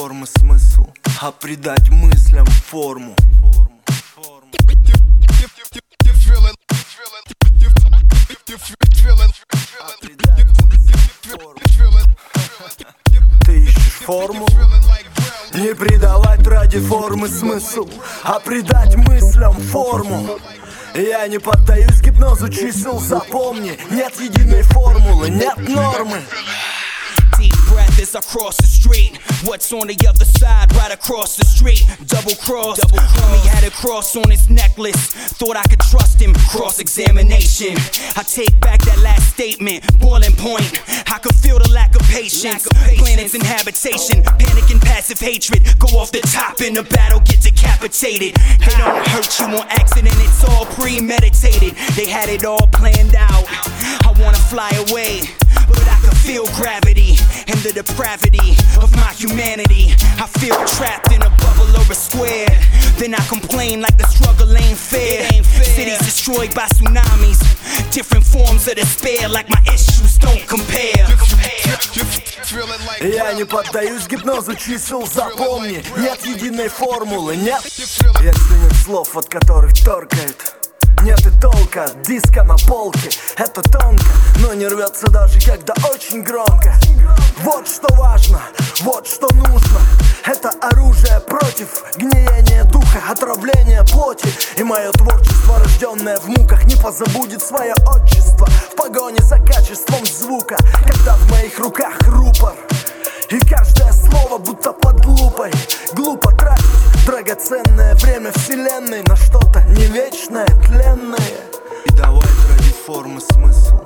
формы смысл, а придать мыслям форму. Ты ищешь форму? Не придавать ради формы смысл, а придать мыслям форму. Я не поддаюсь гипнозу чисел, запомни Нет единой формулы, нет нормы as I cross the street. What's on the other side? Right across the street. Double cross. Double cross. Homie had a cross on his necklace. Thought I could trust him. Cross examination. I take back that last statement. Boiling point. I could feel the lack of patience. Lack of patience. Planets in habitation. Panic and passive hatred. Go off the top in the battle. Get decapitated. They don't hurt you on accident. It's all premeditated. They had it all planned out. I wanna fly away. But I can feel gravity and the depravity of my humanity. I feel trapped in a bubble or a square. Then I complain like the struggle ain't fair. Cities destroyed by tsunamis. Different forms of despair, like my issues don't compare. Я не поддаюсь гипнозу чисел, запомни Нет единой формулы, нет Если нет слов, от которых торкает нет и толка Диска на полке, это тонко Но не рвется даже когда очень громко. Вот что важно, вот что нужно. Это оружие против гниения духа Отравления плоти. И мое творчество, рожденное в муках Не позабудет свое отчество. В погоне за качеством звука Когда в моих руках рупор. И каждое время вселенной На что-то не вечное, тленное И давай ради формы смысл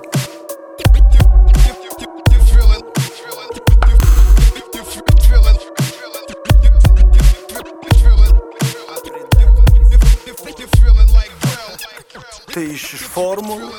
Ты ищешь формулу?